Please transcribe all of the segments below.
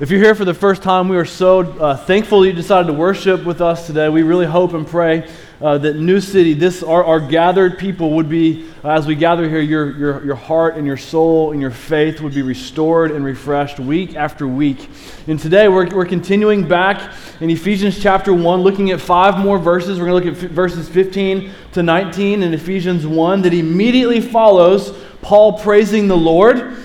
If you're here for the first time, we are so uh, thankful you decided to worship with us today. We really hope and pray uh, that New City, this our, our gathered people, would be, uh, as we gather here, your, your, your heart and your soul and your faith would be restored and refreshed week after week. And today we're, we're continuing back in Ephesians chapter 1, looking at five more verses. We're going to look at f- verses 15 to 19 in Ephesians 1 that immediately follows Paul praising the Lord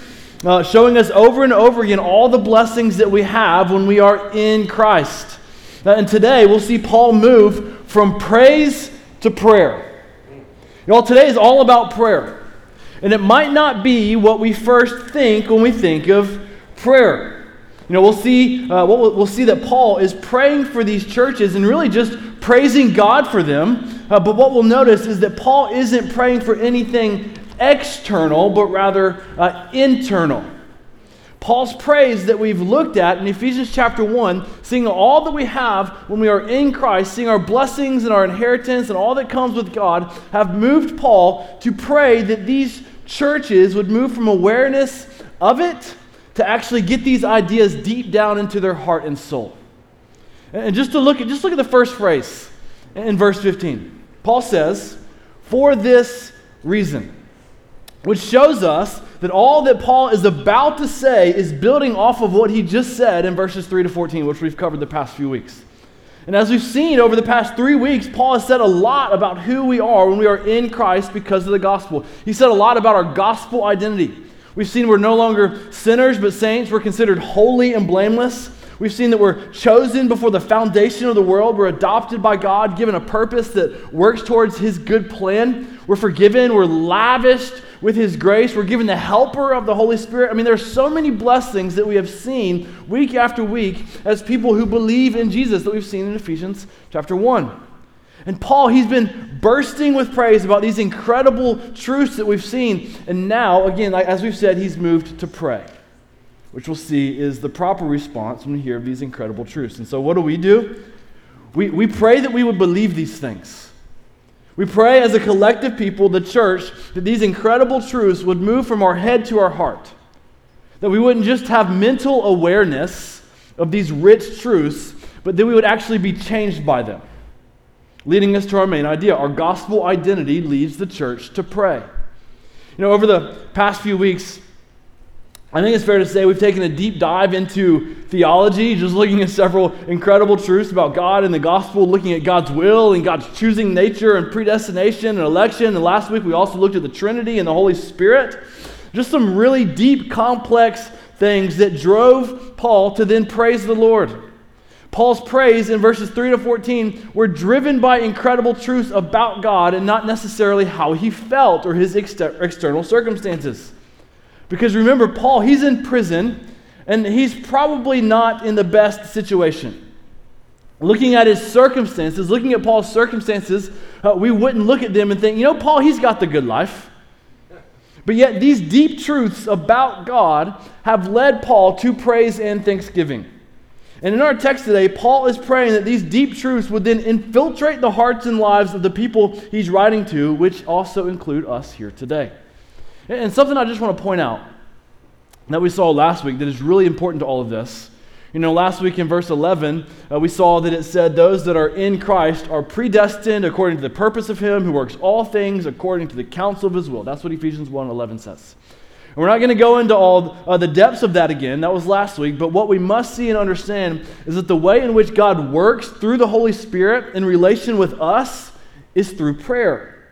uh, showing us over and over again all the blessings that we have when we are in Christ. Uh, and today we'll see Paul move from praise to prayer. You know, today is all about prayer. And it might not be what we first think when we think of prayer. You know, we'll see, uh, we'll, we'll see that Paul is praying for these churches and really just praising God for them. Uh, but what we'll notice is that Paul isn't praying for anything external, but rather uh, internal. Paul's praise that we've looked at in Ephesians chapter 1, seeing all that we have when we are in Christ, seeing our blessings and our inheritance and all that comes with God, have moved Paul to pray that these churches would move from awareness of it to actually get these ideas deep down into their heart and soul. And just to look at just look at the first phrase in verse 15. Paul says, "For this reason." Which shows us that all that Paul is about to say is building off of what he just said in verses 3 to 14, which we've covered the past few weeks. And as we've seen over the past three weeks, Paul has said a lot about who we are when we are in Christ because of the gospel. He said a lot about our gospel identity. We've seen we're no longer sinners, but saints. We're considered holy and blameless. We've seen that we're chosen before the foundation of the world. We're adopted by God, given a purpose that works towards His good plan. We're forgiven. We're lavished with His grace. We're given the helper of the Holy Spirit. I mean, there's so many blessings that we have seen week after week as people who believe in Jesus that we've seen in Ephesians chapter 1. And Paul, he's been bursting with praise about these incredible truths that we've seen. And now, again, as we've said, he's moved to pray, which we'll see is the proper response when we hear of these incredible truths. And so, what do we do? We, we pray that we would believe these things. We pray as a collective people, the church, that these incredible truths would move from our head to our heart. That we wouldn't just have mental awareness of these rich truths, but that we would actually be changed by them. Leading us to our main idea our gospel identity leads the church to pray. You know, over the past few weeks, I think it's fair to say we've taken a deep dive into theology, just looking at several incredible truths about God and the gospel, looking at God's will and God's choosing nature and predestination and election. And last week we also looked at the Trinity and the Holy Spirit. Just some really deep, complex things that drove Paul to then praise the Lord. Paul's praise in verses 3 to 14 were driven by incredible truths about God and not necessarily how he felt or his exter- external circumstances. Because remember, Paul, he's in prison and he's probably not in the best situation. Looking at his circumstances, looking at Paul's circumstances, uh, we wouldn't look at them and think, you know, Paul, he's got the good life. But yet, these deep truths about God have led Paul to praise and thanksgiving. And in our text today, Paul is praying that these deep truths would then infiltrate the hearts and lives of the people he's writing to, which also include us here today. And something I just want to point out that we saw last week that is really important to all of this. You know, last week in verse 11, uh, we saw that it said, Those that are in Christ are predestined according to the purpose of Him who works all things according to the counsel of His will. That's what Ephesians 1 11 says. And we're not going to go into all uh, the depths of that again. That was last week. But what we must see and understand is that the way in which God works through the Holy Spirit in relation with us is through prayer.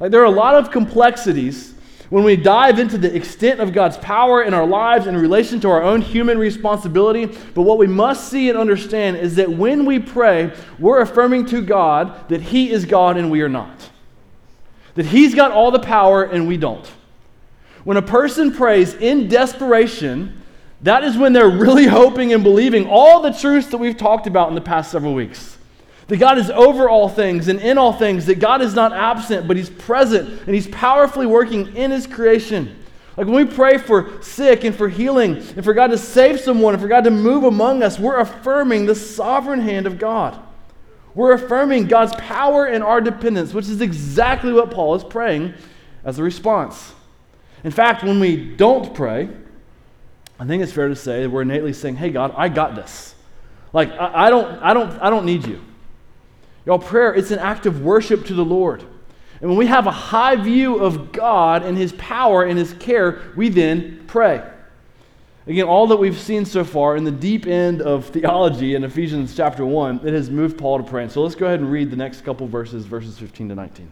Like, there are a lot of complexities when we dive into the extent of God's power in our lives in relation to our own human responsibility, but what we must see and understand is that when we pray, we're affirming to God that He is God and we are not. That He's got all the power and we don't. When a person prays in desperation, that is when they're really hoping and believing all the truths that we've talked about in the past several weeks. That God is over all things and in all things. That God is not absent, but He's present and He's powerfully working in His creation. Like when we pray for sick and for healing and for God to save someone and for God to move among us, we're affirming the sovereign hand of God. We're affirming God's power and our dependence, which is exactly what Paul is praying as a response. In fact, when we don't pray, I think it's fair to say that we're innately saying, hey, God, I got this. Like, I, I, don't, I, don't, I don't need you. Y'all, prayer, it's an act of worship to the Lord. And when we have a high view of God and His power and His care, we then pray. Again, all that we've seen so far in the deep end of theology in Ephesians chapter 1, it has moved Paul to praying. So let's go ahead and read the next couple verses, verses 15 to 19.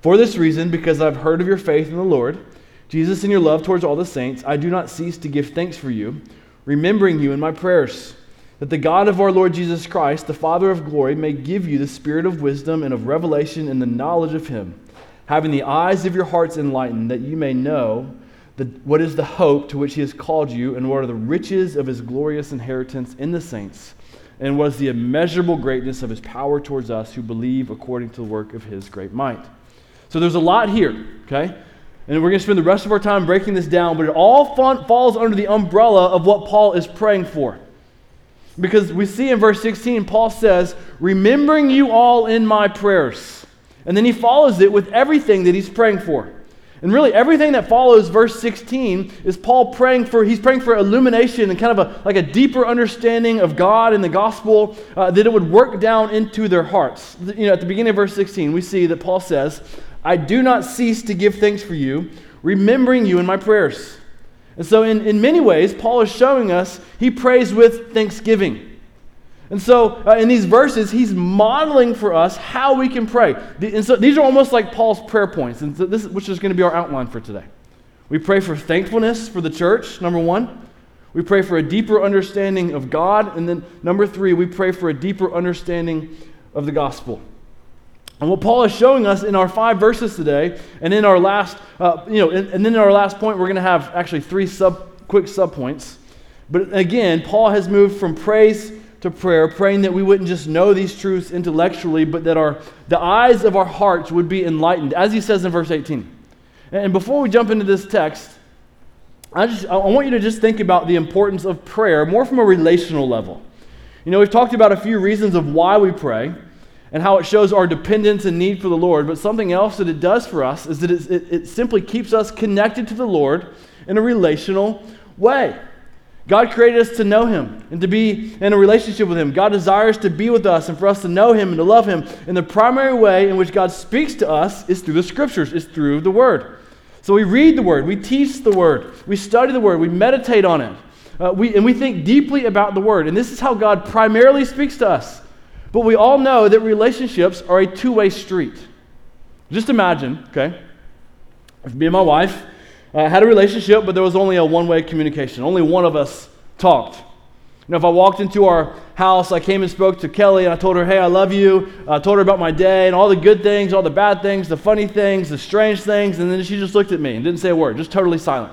For this reason, because I've heard of your faith in the Lord, Jesus, and your love towards all the saints, I do not cease to give thanks for you, remembering you in my prayers, that the God of our Lord Jesus Christ, the Father of glory, may give you the spirit of wisdom and of revelation in the knowledge of him, having the eyes of your hearts enlightened, that you may know the, what is the hope to which he has called you, and what are the riches of his glorious inheritance in the saints, and what is the immeasurable greatness of his power towards us who believe according to the work of his great might. So there's a lot here, okay? And we're going to spend the rest of our time breaking this down, but it all falls under the umbrella of what Paul is praying for. Because we see in verse 16, Paul says, Remembering you all in my prayers. And then he follows it with everything that he's praying for. And really, everything that follows verse 16 is Paul praying for, he's praying for illumination and kind of a, like a deeper understanding of God and the gospel, uh, that it would work down into their hearts. You know, at the beginning of verse 16, we see that Paul says, I do not cease to give thanks for you, remembering you in my prayers. And so, in, in many ways, Paul is showing us he prays with thanksgiving. And so, uh, in these verses, he's modeling for us how we can pray. The, and so, these are almost like Paul's prayer points, and so this, which is going to be our outline for today. We pray for thankfulness for the church, number one. We pray for a deeper understanding of God. And then, number three, we pray for a deeper understanding of the gospel. And what Paul is showing us in our five verses today, and in our last, uh, you know, and, and then in our last point, we're going to have actually three sub, quick subpoints. But again, Paul has moved from praise to prayer, praying that we wouldn't just know these truths intellectually, but that our, the eyes of our hearts would be enlightened, as he says in verse 18. And before we jump into this text, I, just, I want you to just think about the importance of prayer more from a relational level. You know, we've talked about a few reasons of why we pray and how it shows our dependence and need for the Lord, but something else that it does for us is that it, it, it simply keeps us connected to the Lord in a relational way. God created us to know Him and to be in a relationship with Him. God desires to be with us and for us to know Him and to love Him. And the primary way in which God speaks to us is through the Scriptures, is through the Word. So we read the Word, we teach the Word, we study the Word, we meditate on it, uh, we, and we think deeply about the Word. And this is how God primarily speaks to us. But we all know that relationships are a two way street. Just imagine, okay, if me and my wife uh, had a relationship, but there was only a one way communication. Only one of us talked. You know, if I walked into our house, I came and spoke to Kelly and I told her, hey, I love you. I told her about my day and all the good things, all the bad things, the funny things, the strange things. And then she just looked at me and didn't say a word, just totally silent.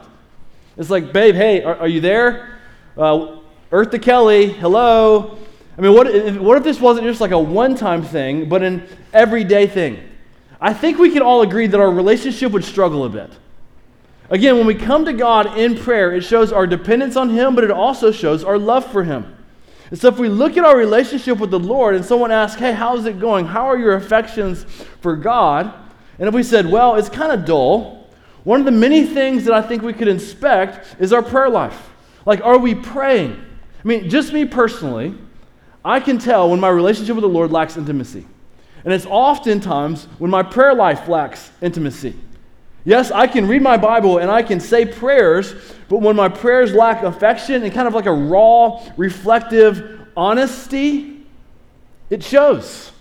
It's like, babe, hey, are, are you there? Uh, Earth to Kelly, hello. I mean, what if, what if this wasn't just like a one time thing, but an everyday thing? I think we can all agree that our relationship would struggle a bit. Again, when we come to God in prayer, it shows our dependence on Him, but it also shows our love for Him. And so if we look at our relationship with the Lord and someone asks, hey, how's it going? How are your affections for God? And if we said, well, it's kind of dull, one of the many things that I think we could inspect is our prayer life. Like, are we praying? I mean, just me personally, I can tell when my relationship with the Lord lacks intimacy. And it's oftentimes when my prayer life lacks intimacy. Yes, I can read my Bible and I can say prayers, but when my prayers lack affection and kind of like a raw, reflective honesty, it shows.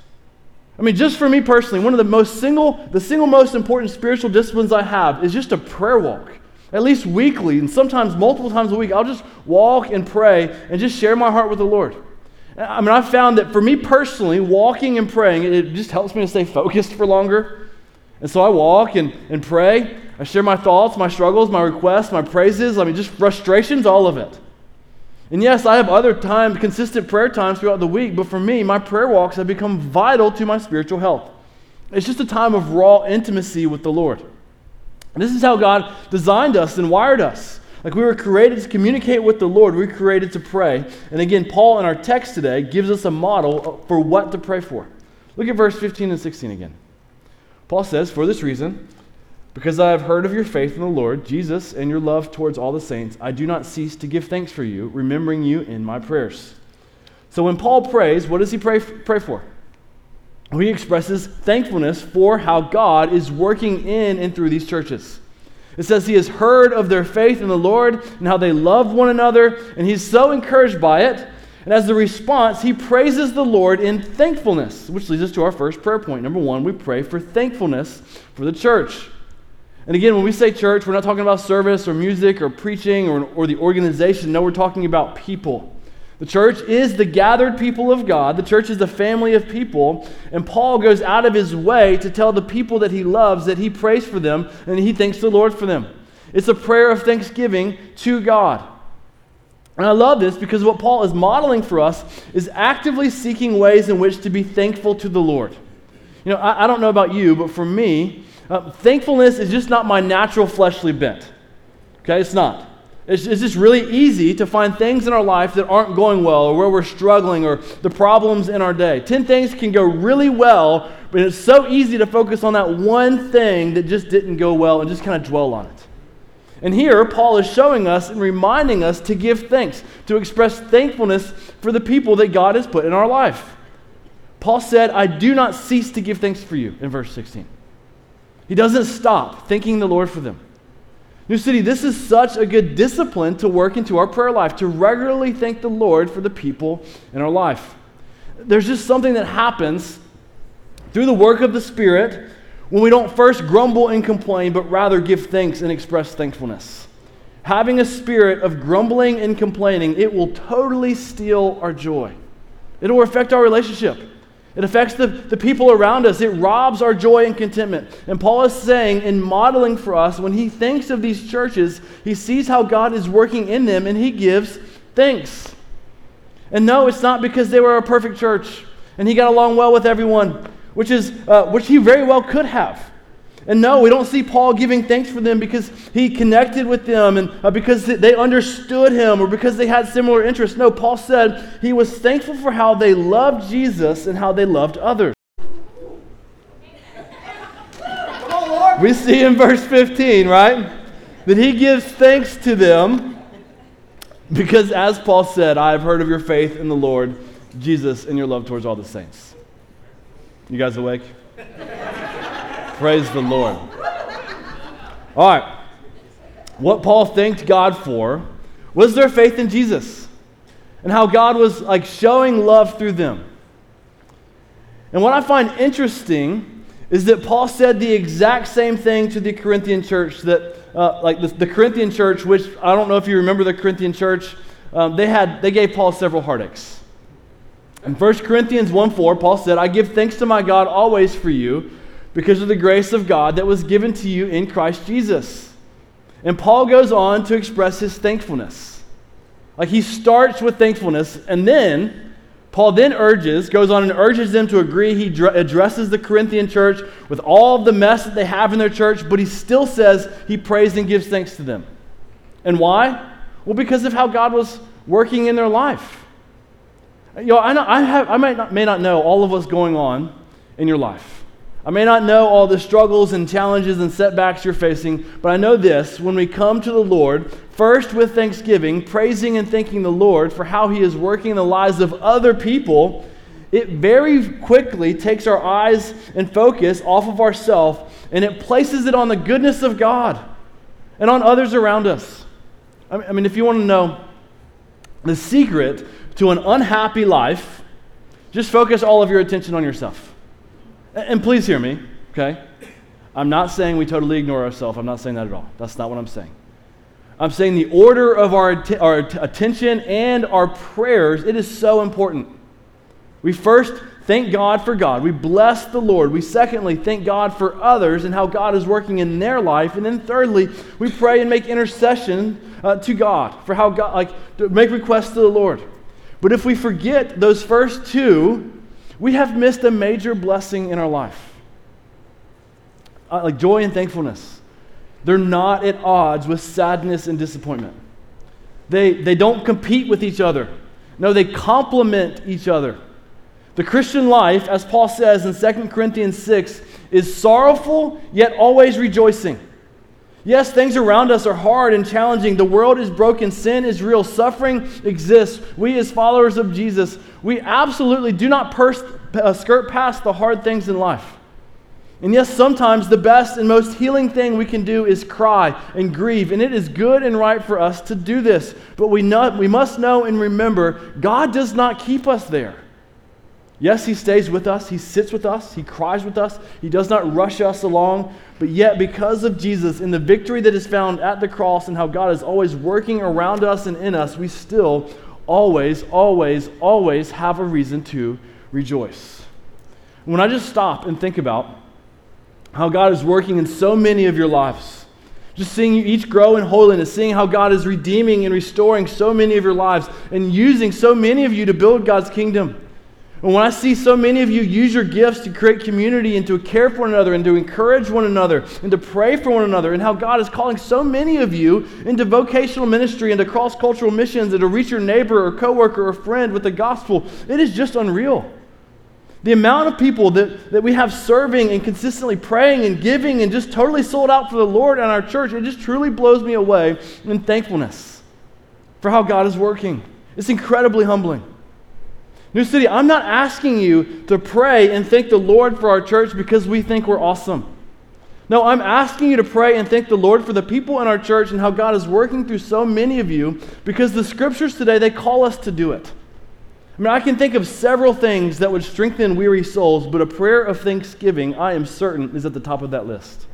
I mean, just for me personally, one of the most single, the single most important spiritual disciplines I have is just a prayer walk. At least weekly, and sometimes multiple times a week, I'll just walk and pray and just share my heart with the Lord. I mean, I've found that for me personally, walking and praying, it just helps me to stay focused for longer. And so I walk and, and pray. I share my thoughts, my struggles, my requests, my praises. I mean, just frustrations, all of it. And yes, I have other time, consistent prayer times throughout the week, but for me, my prayer walks have become vital to my spiritual health. It's just a time of raw intimacy with the Lord. And this is how God designed us and wired us. Like we were created to communicate with the Lord, we were created to pray. And again, Paul in our text today gives us a model for what to pray for. Look at verse 15 and 16 again. Paul says, For this reason, Because I have heard of your faith in the Lord Jesus and your love towards all the saints, I do not cease to give thanks for you, remembering you in my prayers. So when Paul prays, what does he pray, pray for? He expresses thankfulness for how God is working in and through these churches. It says he has heard of their faith in the Lord and how they love one another, and he's so encouraged by it. And as the response, he praises the Lord in thankfulness, which leads us to our first prayer point. Number one, we pray for thankfulness for the church. And again, when we say church, we're not talking about service or music or preaching or, or the organization. No, we're talking about people. The church is the gathered people of God. The church is the family of people. And Paul goes out of his way to tell the people that he loves that he prays for them and he thanks the Lord for them. It's a prayer of thanksgiving to God. And I love this because what Paul is modeling for us is actively seeking ways in which to be thankful to the Lord. You know, I, I don't know about you, but for me, uh, thankfulness is just not my natural fleshly bent. Okay, it's not. It's, it's just really easy to find things in our life that aren't going well or where we're struggling or the problems in our day. Ten things can go really well, but it's so easy to focus on that one thing that just didn't go well and just kind of dwell on it. And here, Paul is showing us and reminding us to give thanks, to express thankfulness for the people that God has put in our life. Paul said, I do not cease to give thanks for you, in verse 16. He doesn't stop thanking the Lord for them. New City, this is such a good discipline to work into our prayer life, to regularly thank the Lord for the people in our life. There's just something that happens through the work of the Spirit when we don't first grumble and complain, but rather give thanks and express thankfulness. Having a spirit of grumbling and complaining, it will totally steal our joy. It'll affect our relationship. It affects the, the people around us. It robs our joy and contentment. And Paul is saying, in modeling for us, when he thinks of these churches, he sees how God is working in them and he gives thanks. And no, it's not because they were a perfect church and he got along well with everyone, which, is, uh, which he very well could have. And no, we don't see Paul giving thanks for them because he connected with them and uh, because they understood him or because they had similar interests. No, Paul said he was thankful for how they loved Jesus and how they loved others. we see in verse 15, right? That he gives thanks to them because, as Paul said, I have heard of your faith in the Lord Jesus and your love towards all the saints. You guys awake? Praise the Lord. All right. What Paul thanked God for was their faith in Jesus and how God was like showing love through them. And what I find interesting is that Paul said the exact same thing to the Corinthian church that, uh, like the, the, Corinthian church, which I don't know if you remember the Corinthian church, um, they had they gave Paul several heartaches. In 1 Corinthians 1 4, Paul said, I give thanks to my God always for you because of the grace of God that was given to you in Christ Jesus. And Paul goes on to express his thankfulness. Like he starts with thankfulness, and then Paul then urges, goes on and urges them to agree. He addresses the Corinthian church with all the mess that they have in their church, but he still says he prays and gives thanks to them. And why? Well, because of how God was working in their life. You know, I, know, I, have, I might not, may not know all of what's going on in your life. I may not know all the struggles and challenges and setbacks you're facing, but I know this when we come to the Lord, first with thanksgiving, praising and thanking the Lord for how He is working in the lives of other people, it very quickly takes our eyes and focus off of ourselves and it places it on the goodness of God and on others around us. I mean, if you want to know the secret to an unhappy life, just focus all of your attention on yourself. And please hear me, okay? I'm not saying we totally ignore ourselves. I'm not saying that at all. That's not what I'm saying. I'm saying the order of our, our attention and our prayers, it is so important. We first thank God for God. We bless the Lord. We secondly thank God for others and how God is working in their life. And then thirdly, we pray and make intercession uh, to God for how God, like, make requests to the Lord. But if we forget those first two, we have missed a major blessing in our life. Uh, like joy and thankfulness. They're not at odds with sadness and disappointment. They, they don't compete with each other. No, they complement each other. The Christian life, as Paul says in 2 Corinthians 6, is sorrowful, yet always rejoicing. Yes, things around us are hard and challenging. The world is broken. Sin is real. Suffering exists. We, as followers of Jesus, we absolutely do not pers- uh, skirt past the hard things in life. And yes, sometimes the best and most healing thing we can do is cry and grieve. And it is good and right for us to do this. But we, know, we must know and remember God does not keep us there. Yes, He stays with us, He sits with us, He cries with us, He does not rush us along. But yet, because of Jesus and the victory that is found at the cross and how God is always working around us and in us, we still always, always, always have a reason to rejoice. When I just stop and think about how God is working in so many of your lives, just seeing you each grow in holiness, seeing how God is redeeming and restoring so many of your lives and using so many of you to build God's kingdom. And when I see so many of you use your gifts to create community and to care for one another and to encourage one another and to pray for one another, and how God is calling so many of you into vocational ministry and to cross cultural missions and to reach your neighbor or coworker or friend with the gospel, it is just unreal. The amount of people that, that we have serving and consistently praying and giving and just totally sold out for the Lord and our church, it just truly blows me away in thankfulness for how God is working. It's incredibly humbling. New City, I'm not asking you to pray and thank the Lord for our church because we think we're awesome. No, I'm asking you to pray and thank the Lord for the people in our church and how God is working through so many of you because the scriptures today, they call us to do it. I mean, I can think of several things that would strengthen weary souls, but a prayer of thanksgiving, I am certain, is at the top of that list.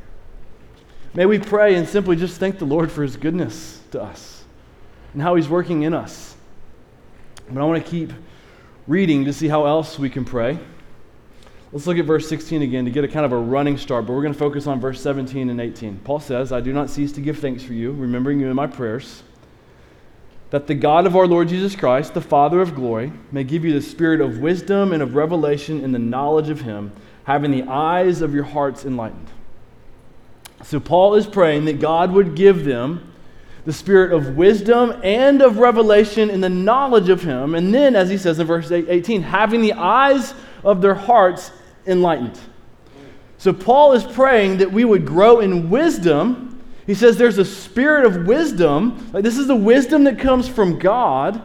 May we pray and simply just thank the Lord for his goodness to us and how he's working in us. But I want to keep reading to see how else we can pray. Let's look at verse 16 again to get a kind of a running start, but we're going to focus on verse 17 and 18. Paul says, I do not cease to give thanks for you, remembering you in my prayers, that the God of our Lord Jesus Christ, the Father of glory, may give you the spirit of wisdom and of revelation in the knowledge of him, having the eyes of your hearts enlightened. So Paul is praying that God would give them the spirit of wisdom and of revelation in the knowledge of him. And then, as he says in verse 18, having the eyes of their hearts enlightened. So, Paul is praying that we would grow in wisdom. He says there's a spirit of wisdom. Like, this is the wisdom that comes from God.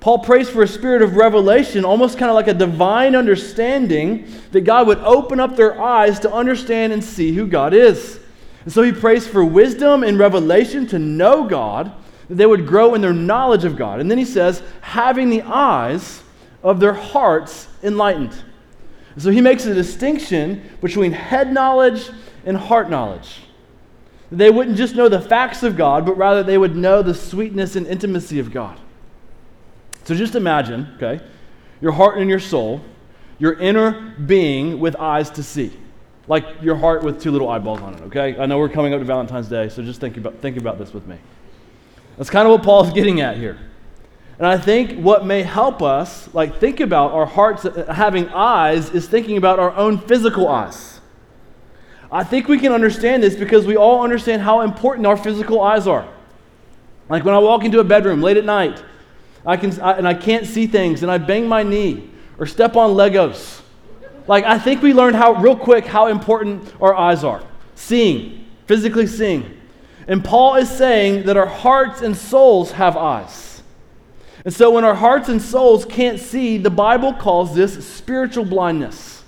Paul prays for a spirit of revelation, almost kind of like a divine understanding, that God would open up their eyes to understand and see who God is. And so he prays for wisdom and revelation to know God, that they would grow in their knowledge of God. And then he says, having the eyes of their hearts enlightened. And so he makes a distinction between head knowledge and heart knowledge. They wouldn't just know the facts of God, but rather they would know the sweetness and intimacy of God. So just imagine, okay, your heart and your soul, your inner being with eyes to see like your heart with two little eyeballs on it, okay? I know we're coming up to Valentine's Day, so just think about, think about this with me. That's kind of what Paul's getting at here. And I think what may help us, like, think about our hearts uh, having eyes, is thinking about our own physical eyes. I think we can understand this because we all understand how important our physical eyes are. Like when I walk into a bedroom late at night, I can, I, and I can't see things, and I bang my knee or step on Legos like, I think we learned how, real quick, how important our eyes are. Seeing, physically seeing. And Paul is saying that our hearts and souls have eyes. And so when our hearts and souls can't see, the Bible calls this spiritual blindness.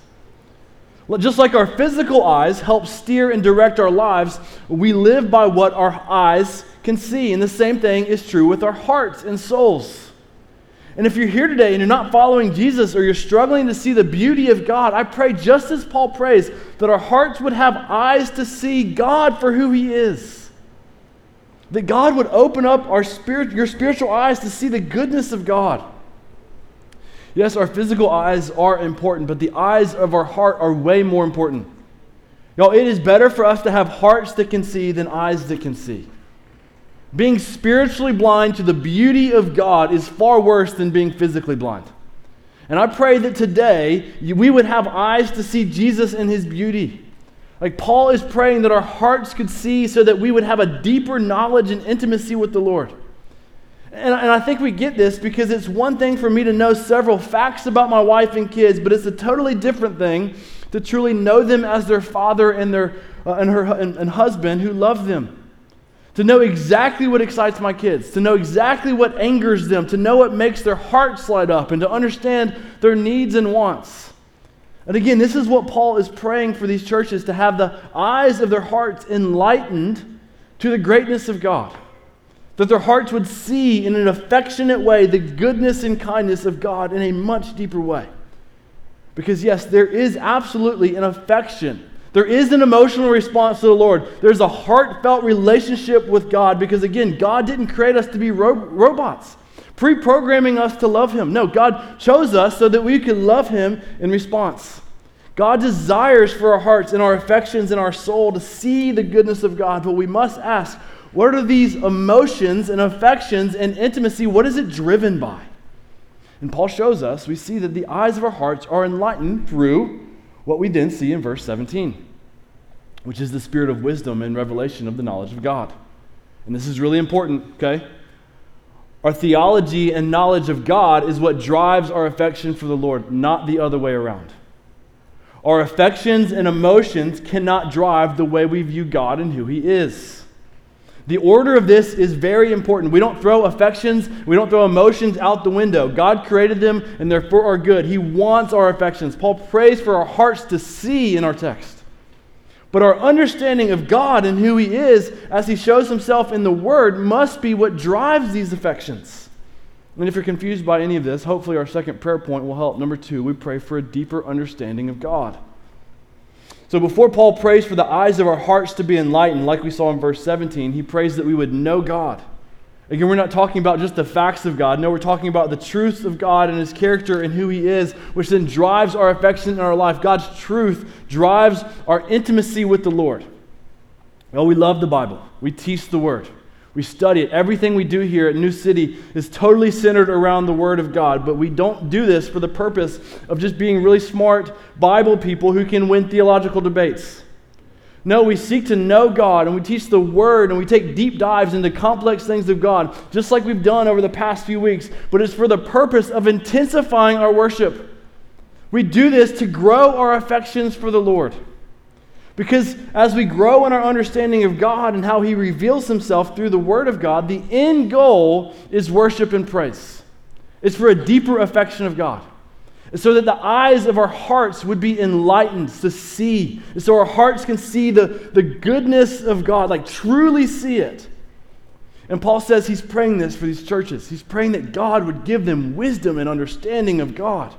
Just like our physical eyes help steer and direct our lives, we live by what our eyes can see. And the same thing is true with our hearts and souls. And if you're here today and you're not following Jesus or you're struggling to see the beauty of God, I pray, just as Paul prays, that our hearts would have eyes to see God for who He is. That God would open up our spirit, your spiritual eyes to see the goodness of God. Yes, our physical eyes are important, but the eyes of our heart are way more important. Y'all, it is better for us to have hearts that can see than eyes that can see. Being spiritually blind to the beauty of God is far worse than being physically blind. And I pray that today we would have eyes to see Jesus in his beauty. Like Paul is praying that our hearts could see so that we would have a deeper knowledge and intimacy with the Lord. And, and I think we get this because it's one thing for me to know several facts about my wife and kids, but it's a totally different thing to truly know them as their father and, their, uh, and, her, and, and husband who love them to know exactly what excites my kids, to know exactly what angers them, to know what makes their hearts light up, and to understand their needs and wants. And again, this is what Paul is praying for these churches to have the eyes of their hearts enlightened to the greatness of God. That their hearts would see in an affectionate way the goodness and kindness of God in a much deeper way. Because, yes, there is absolutely an affection there is an emotional response to the Lord. There's a heartfelt relationship with God because, again, God didn't create us to be ro- robots, pre programming us to love Him. No, God chose us so that we could love Him in response. God desires for our hearts and our affections and our soul to see the goodness of God, but we must ask what are these emotions and affections and intimacy? What is it driven by? And Paul shows us, we see that the eyes of our hearts are enlightened through what we then see in verse 17, which is the spirit of wisdom and revelation of the knowledge of God. And this is really important, okay? Our theology and knowledge of God is what drives our affection for the Lord, not the other way around. Our affections and emotions cannot drive the way we view God and who He is. The order of this is very important. We don't throw affections, we don't throw emotions out the window. God created them and they're for our good. He wants our affections. Paul prays for our hearts to see in our text. But our understanding of God and who He is as He shows Himself in the Word must be what drives these affections. And if you're confused by any of this, hopefully our second prayer point will help. Number two, we pray for a deeper understanding of God. So before Paul prays for the eyes of our hearts to be enlightened, like we saw in verse 17, he prays that we would know God. Again, we're not talking about just the facts of God. No, we're talking about the truth of God and his character and who he is, which then drives our affection in our life. God's truth drives our intimacy with the Lord. Well, we love the Bible, we teach the word. We study it. Everything we do here at New City is totally centered around the Word of God, but we don't do this for the purpose of just being really smart Bible people who can win theological debates. No, we seek to know God and we teach the Word and we take deep dives into complex things of God, just like we've done over the past few weeks, but it's for the purpose of intensifying our worship. We do this to grow our affections for the Lord. Because as we grow in our understanding of God and how He reveals Himself through the Word of God, the end goal is worship and praise. It's for a deeper affection of God. So that the eyes of our hearts would be enlightened to see. So our hearts can see the, the goodness of God, like truly see it. And Paul says he's praying this for these churches. He's praying that God would give them wisdom and understanding of God.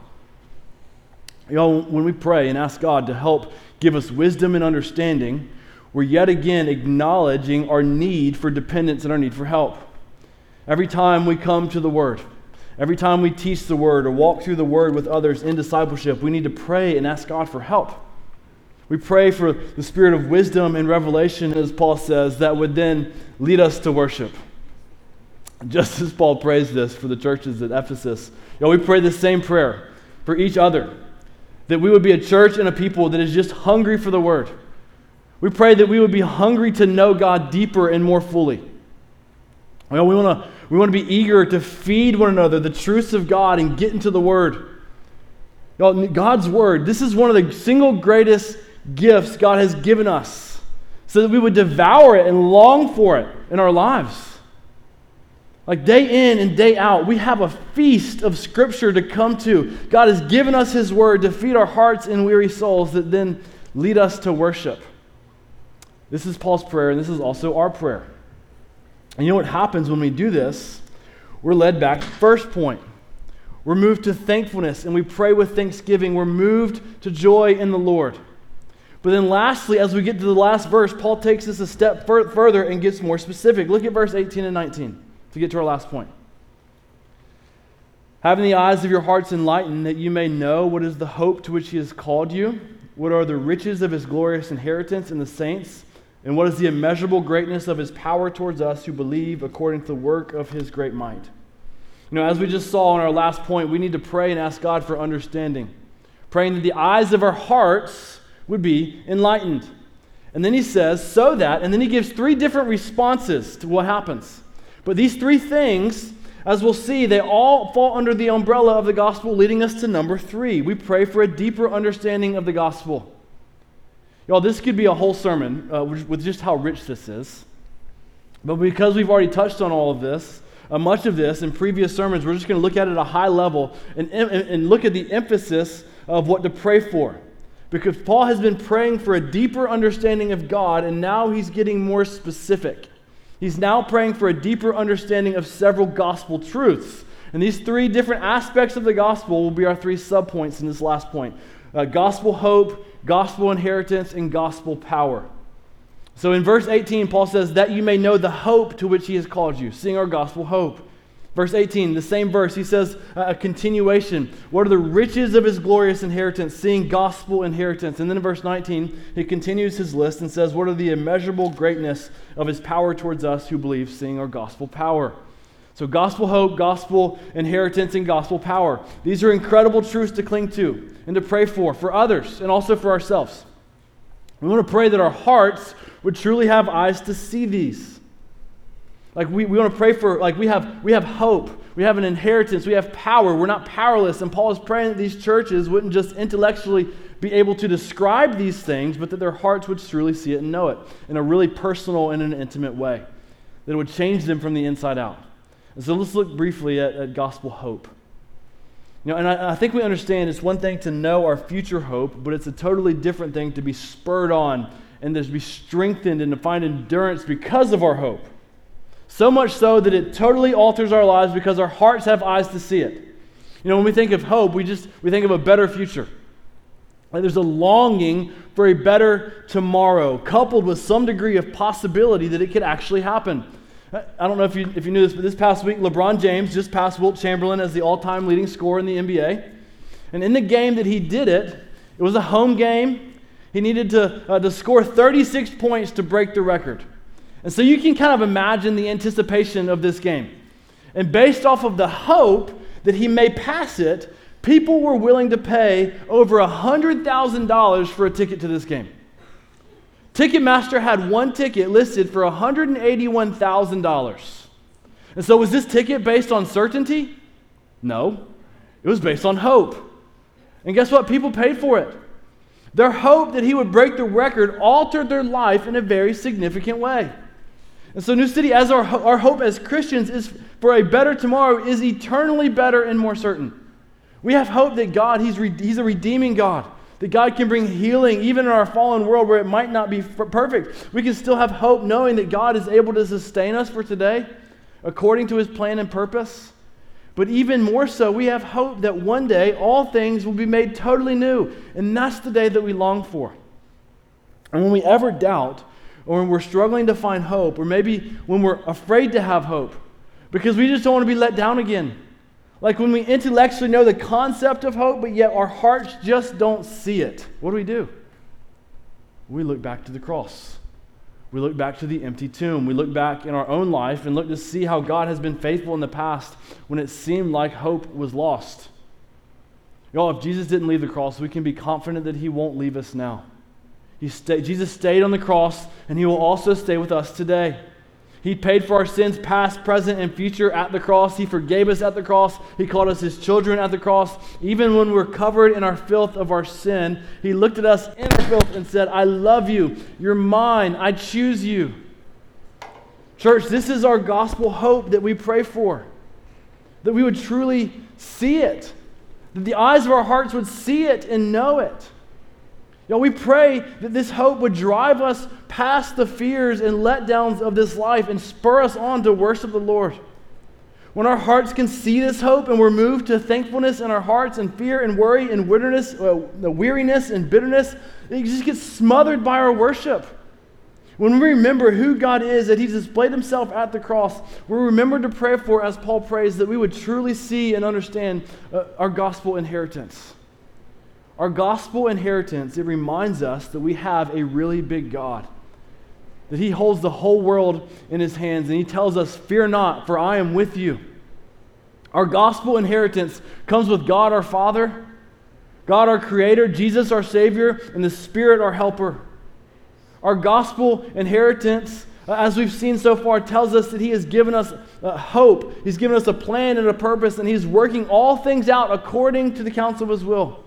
You know, when we pray and ask God to help give us wisdom and understanding, we're yet again acknowledging our need for dependence and our need for help. Every time we come to the Word, every time we teach the Word or walk through the Word with others in discipleship, we need to pray and ask God for help. We pray for the spirit of wisdom and revelation, as Paul says, that would then lead us to worship. Just as Paul prays this for the churches at Ephesus, you know, we pray the same prayer for each other that we would be a church and a people that is just hungry for the word. We pray that we would be hungry to know God deeper and more fully. We want to we want to be eager to feed one another the truths of God and get into the word. God's word, this is one of the single greatest gifts God has given us so that we would devour it and long for it in our lives. Like day in and day out, we have a feast of Scripture to come to. God has given us His Word to feed our hearts and weary souls that then lead us to worship. This is Paul's prayer, and this is also our prayer. And you know what happens when we do this? We're led back first point. We're moved to thankfulness, and we pray with thanksgiving. We're moved to joy in the Lord. But then, lastly, as we get to the last verse, Paul takes us a step further and gets more specific. Look at verse 18 and 19 to get to our last point. Having the eyes of your hearts enlightened, that you may know what is the hope to which he has called you, what are the riches of his glorious inheritance in the saints, and what is the immeasurable greatness of his power towards us who believe according to the work of his great might. You know, as we just saw in our last point, we need to pray and ask God for understanding, praying that the eyes of our hearts would be enlightened. And then he says, so that, and then he gives three different responses to what happens. But these three things, as we'll see, they all fall under the umbrella of the gospel, leading us to number three. We pray for a deeper understanding of the gospel. Y'all, this could be a whole sermon uh, with just how rich this is. But because we've already touched on all of this, uh, much of this in previous sermons, we're just going to look at it at a high level and, and, and look at the emphasis of what to pray for. Because Paul has been praying for a deeper understanding of God, and now he's getting more specific. He's now praying for a deeper understanding of several gospel truths. And these three different aspects of the gospel will be our three subpoints in this last point uh, gospel hope, gospel inheritance, and gospel power. So in verse 18, Paul says, That you may know the hope to which he has called you. Seeing our gospel hope. Verse 18, the same verse, he says uh, a continuation. What are the riches of his glorious inheritance? Seeing gospel inheritance. And then in verse 19, he continues his list and says, What are the immeasurable greatness of his power towards us who believe, seeing our gospel power? So, gospel hope, gospel inheritance, and gospel power. These are incredible truths to cling to and to pray for, for others, and also for ourselves. We want to pray that our hearts would truly have eyes to see these. Like we, we want to pray for, like we have, we have hope, we have an inheritance, we have power, we're not powerless. And Paul is praying that these churches wouldn't just intellectually be able to describe these things, but that their hearts would truly see it and know it in a really personal and an intimate way. That it would change them from the inside out. And so let's look briefly at, at gospel hope. You know, and I, I, think we understand it's one thing to know our future hope, but it's a totally different thing to be spurred on and to be strengthened and to find endurance because of our hope. So much so that it totally alters our lives because our hearts have eyes to see it. You know, when we think of hope, we just we think of a better future. Like there's a longing for a better tomorrow, coupled with some degree of possibility that it could actually happen. I don't know if you, if you knew this, but this past week, LeBron James just passed Wilt Chamberlain as the all time leading scorer in the NBA. And in the game that he did it, it was a home game. He needed to, uh, to score 36 points to break the record. And so you can kind of imagine the anticipation of this game. And based off of the hope that he may pass it, people were willing to pay over $100,000 for a ticket to this game. Ticketmaster had one ticket listed for $181,000. And so, was this ticket based on certainty? No, it was based on hope. And guess what? People paid for it. Their hope that he would break the record altered their life in a very significant way. And so, New City, as our, our hope as Christians is for a better tomorrow, is eternally better and more certain. We have hope that God, He's, re- he's a redeeming God. That God can bring healing even in our fallen world where it might not be perfect. We can still have hope knowing that God is able to sustain us for today according to his plan and purpose. But even more so, we have hope that one day all things will be made totally new. And that's the day that we long for. And when we ever doubt, or when we're struggling to find hope, or maybe when we're afraid to have hope, because we just don't want to be let down again like when we intellectually know the concept of hope, but yet our hearts just don't see it, what do we do? We look back to the cross. We look back to the empty tomb. We look back in our own life and look to see how God has been faithful in the past when it seemed like hope was lost. Y'all, if Jesus didn't leave the cross, we can be confident that he won't leave us now. Jesus stayed on the cross, and he will also stay with us today. He paid for our sins, past, present, and future, at the cross. He forgave us at the cross. He called us his children at the cross. Even when we're covered in our filth of our sin, he looked at us in our filth and said, I love you. You're mine. I choose you. Church, this is our gospel hope that we pray for. That we would truly see it. That the eyes of our hearts would see it and know it. Know, we pray that this hope would drive us past the fears and letdowns of this life and spur us on to worship the Lord. When our hearts can see this hope and we're moved to thankfulness in our hearts and fear and worry and weariness, uh, weariness and bitterness, it just gets smothered by our worship. When we remember who God is, that He's displayed Himself at the cross, we remember to pray for, as Paul prays, that we would truly see and understand uh, our gospel inheritance. Our gospel inheritance, it reminds us that we have a really big God, that He holds the whole world in His hands, and He tells us, Fear not, for I am with you. Our gospel inheritance comes with God our Father, God our Creator, Jesus our Savior, and the Spirit our Helper. Our gospel inheritance uh, as we've seen so far, tells us that He has given us uh, hope. He's given us a plan and a purpose, and He's working all things out according to the counsel of His will.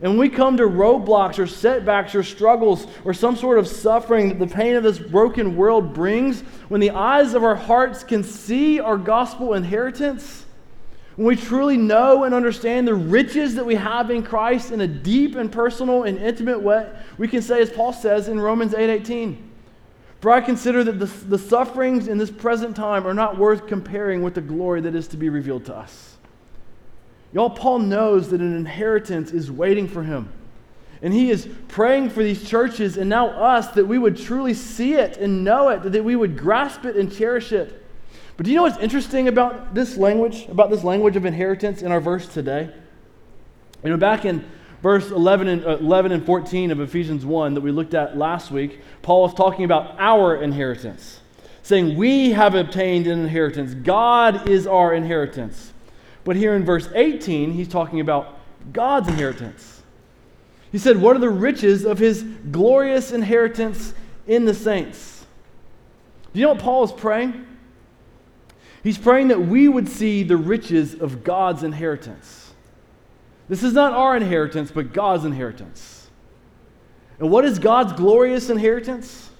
And when we come to roadblocks or setbacks or struggles or some sort of suffering that the pain of this broken world brings, when the eyes of our hearts can see our gospel inheritance, when we truly know and understand the riches that we have in Christ in a deep and personal and intimate way, we can say, as Paul says in Romans 8:18, For I consider that the, the sufferings in this present time are not worth comparing with the glory that is to be revealed to us. Y'all, Paul knows that an inheritance is waiting for him. And he is praying for these churches and now us that we would truly see it and know it, that we would grasp it and cherish it. But do you know what's interesting about this language, about this language of inheritance in our verse today? You know, back in verse 11 and, uh, 11 and 14 of Ephesians 1 that we looked at last week, Paul was talking about our inheritance, saying, We have obtained an inheritance. God is our inheritance. But here in verse 18, he's talking about God's inheritance. He said, What are the riches of his glorious inheritance in the saints? Do you know what Paul is praying? He's praying that we would see the riches of God's inheritance. This is not our inheritance, but God's inheritance. And what is God's glorious inheritance?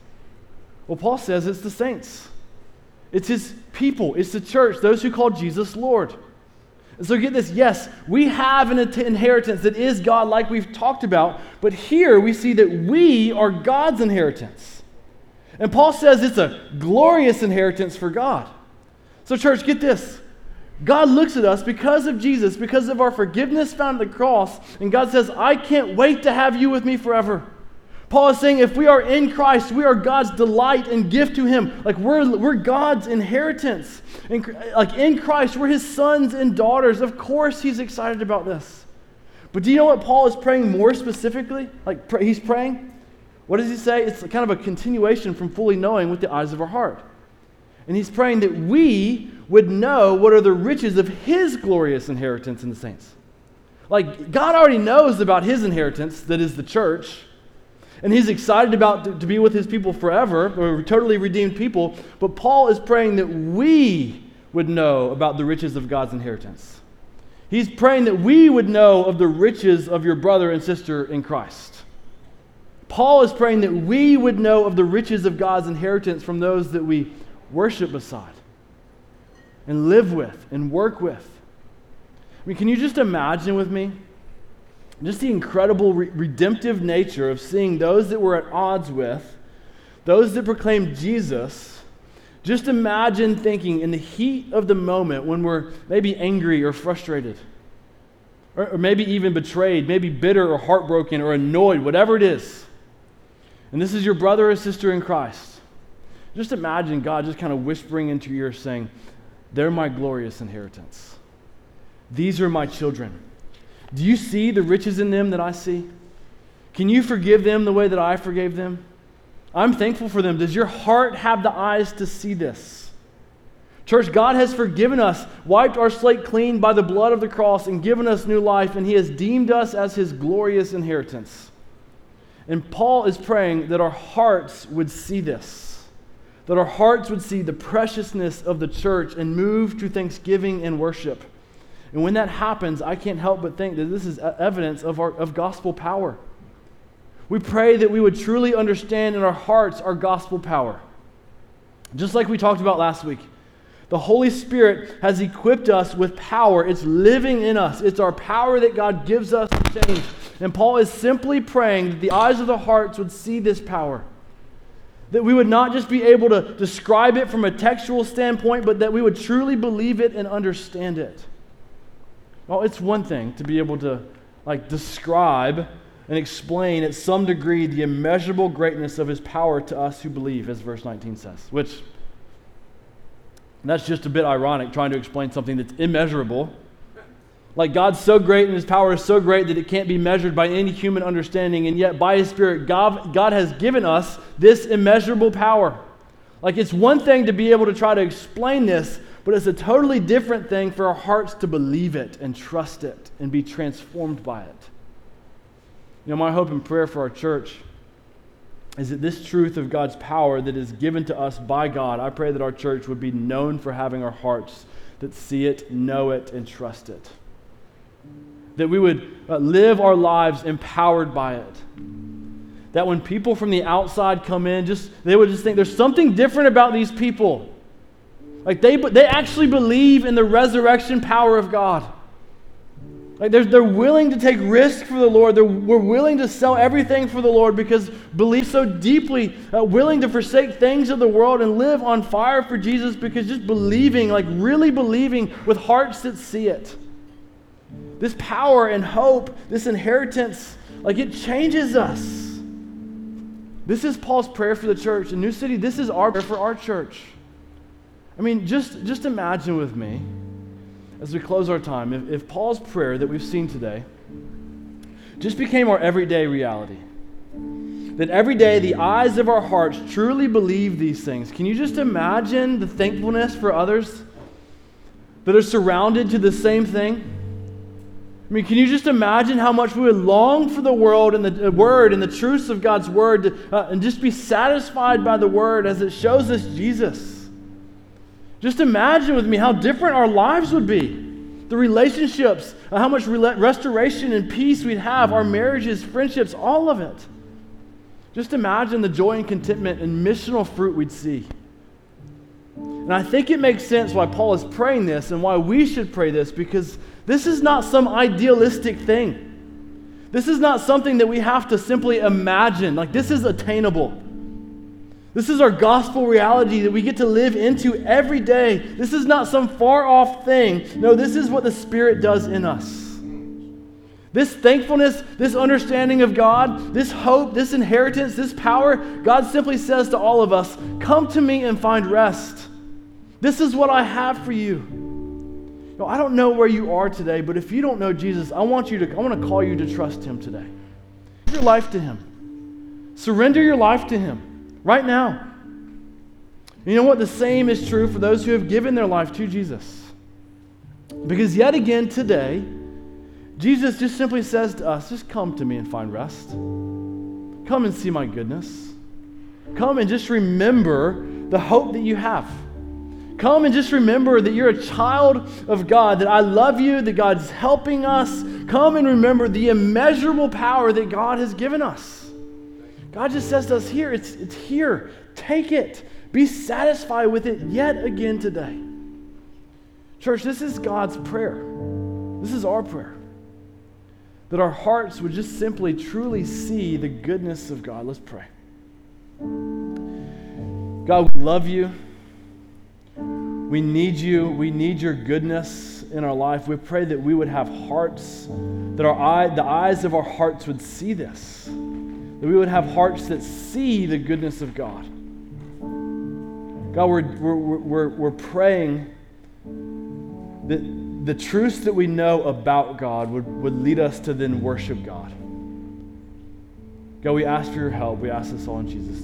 Well, Paul says it's the saints, it's his people, it's the church, those who call Jesus Lord. So get this yes, we have an inheritance that is God, like we've talked about, but here we see that we are God's inheritance. And Paul says it's a glorious inheritance for God. So, church, get this. God looks at us because of Jesus, because of our forgiveness found at the cross, and God says, I can't wait to have you with me forever. Paul is saying if we are in Christ, we are God's delight and gift to Him. Like we're, we're God's inheritance. In, like in Christ, we're His sons and daughters. Of course, He's excited about this. But do you know what Paul is praying more specifically? Like pr- he's praying? What does he say? It's kind of a continuation from fully knowing with the eyes of our heart. And he's praying that we would know what are the riches of His glorious inheritance in the saints. Like God already knows about His inheritance, that is the church. And he's excited about to, to be with his people forever, or totally redeemed people. But Paul is praying that we would know about the riches of God's inheritance. He's praying that we would know of the riches of your brother and sister in Christ. Paul is praying that we would know of the riches of God's inheritance from those that we worship beside and live with and work with. I mean, can you just imagine with me? Just the incredible re- redemptive nature of seeing those that we're at odds with, those that proclaim Jesus. Just imagine thinking in the heat of the moment when we're maybe angry or frustrated, or, or maybe even betrayed, maybe bitter or heartbroken or annoyed, whatever it is. And this is your brother or sister in Christ. Just imagine God just kind of whispering into your ear saying, They're my glorious inheritance. These are my children. Do you see the riches in them that I see? Can you forgive them the way that I forgave them? I'm thankful for them. Does your heart have the eyes to see this? Church, God has forgiven us, wiped our slate clean by the blood of the cross, and given us new life, and He has deemed us as His glorious inheritance. And Paul is praying that our hearts would see this, that our hearts would see the preciousness of the church and move to thanksgiving and worship. And when that happens, I can't help but think that this is evidence of, our, of gospel power. We pray that we would truly understand in our hearts our gospel power. Just like we talked about last week, the Holy Spirit has equipped us with power. It's living in us, it's our power that God gives us to change. And Paul is simply praying that the eyes of the hearts would see this power. That we would not just be able to describe it from a textual standpoint, but that we would truly believe it and understand it. Well, it's one thing to be able to like describe and explain at some degree the immeasurable greatness of his power to us who believe, as verse 19 says, which that's just a bit ironic trying to explain something that's immeasurable. Like God's so great and his power is so great that it can't be measured by any human understanding, and yet by his Spirit, God, God has given us this immeasurable power. Like it's one thing to be able to try to explain this, but it's a totally different thing for our hearts to believe it and trust it and be transformed by it. You know, my hope and prayer for our church is that this truth of God's power that is given to us by God, I pray that our church would be known for having our hearts that see it, know it, and trust it. That we would uh, live our lives empowered by it. That when people from the outside come in, just they would just think there's something different about these people. Like they, they actually believe in the resurrection power of God. Like they're, they're willing to take risk for the Lord. They're, we're willing to sell everything for the Lord because believe so deeply, uh, willing to forsake things of the world and live on fire for Jesus because just believing, like really believing with hearts that see it. This power and hope, this inheritance, like it changes us. This is Paul's prayer for the church. In New City, this is our prayer for our church. I mean, just, just imagine with me as we close our time, if, if Paul's prayer that we've seen today just became our everyday reality, that every day the eyes of our hearts truly believe these things, can you just imagine the thankfulness for others that are surrounded to the same thing? I mean, can you just imagine how much we would long for the world and the word and the truths of God's word to, uh, and just be satisfied by the word as it shows us Jesus? Just imagine with me how different our lives would be. The relationships, uh, how much restoration and peace we'd have, our marriages, friendships, all of it. Just imagine the joy and contentment and missional fruit we'd see. And I think it makes sense why Paul is praying this and why we should pray this because this is not some idealistic thing. This is not something that we have to simply imagine. Like, this is attainable. This is our gospel reality that we get to live into every day. This is not some far off thing. No, this is what the Spirit does in us. This thankfulness, this understanding of God, this hope, this inheritance, this power, God simply says to all of us, Come to me and find rest. This is what I have for you. I don't know where you are today, but if you don't know Jesus, I want you to, I want to call you to trust Him today. Give your life to Him. Surrender your life to Him right now. You know what? The same is true for those who have given their life to Jesus. Because yet again today, Jesus just simply says to us, just come to me and find rest. Come and see my goodness. Come and just remember the hope that you have. Come and just remember that you're a child of God, that I love you, that God's helping us. Come and remember the immeasurable power that God has given us. God just says to us here, it's, it's here. Take it. Be satisfied with it yet again today. Church, this is God's prayer. This is our prayer. That our hearts would just simply truly see the goodness of God. Let's pray. God, we love you. We need you. We need your goodness in our life. We pray that we would have hearts, that our eye, the eyes of our hearts would see this that we would have hearts that see the goodness of God. God, we're, we're, we're, we're praying that the truths that we know about God would, would lead us to then worship God. God, we ask for your help. We ask this all in Jesus'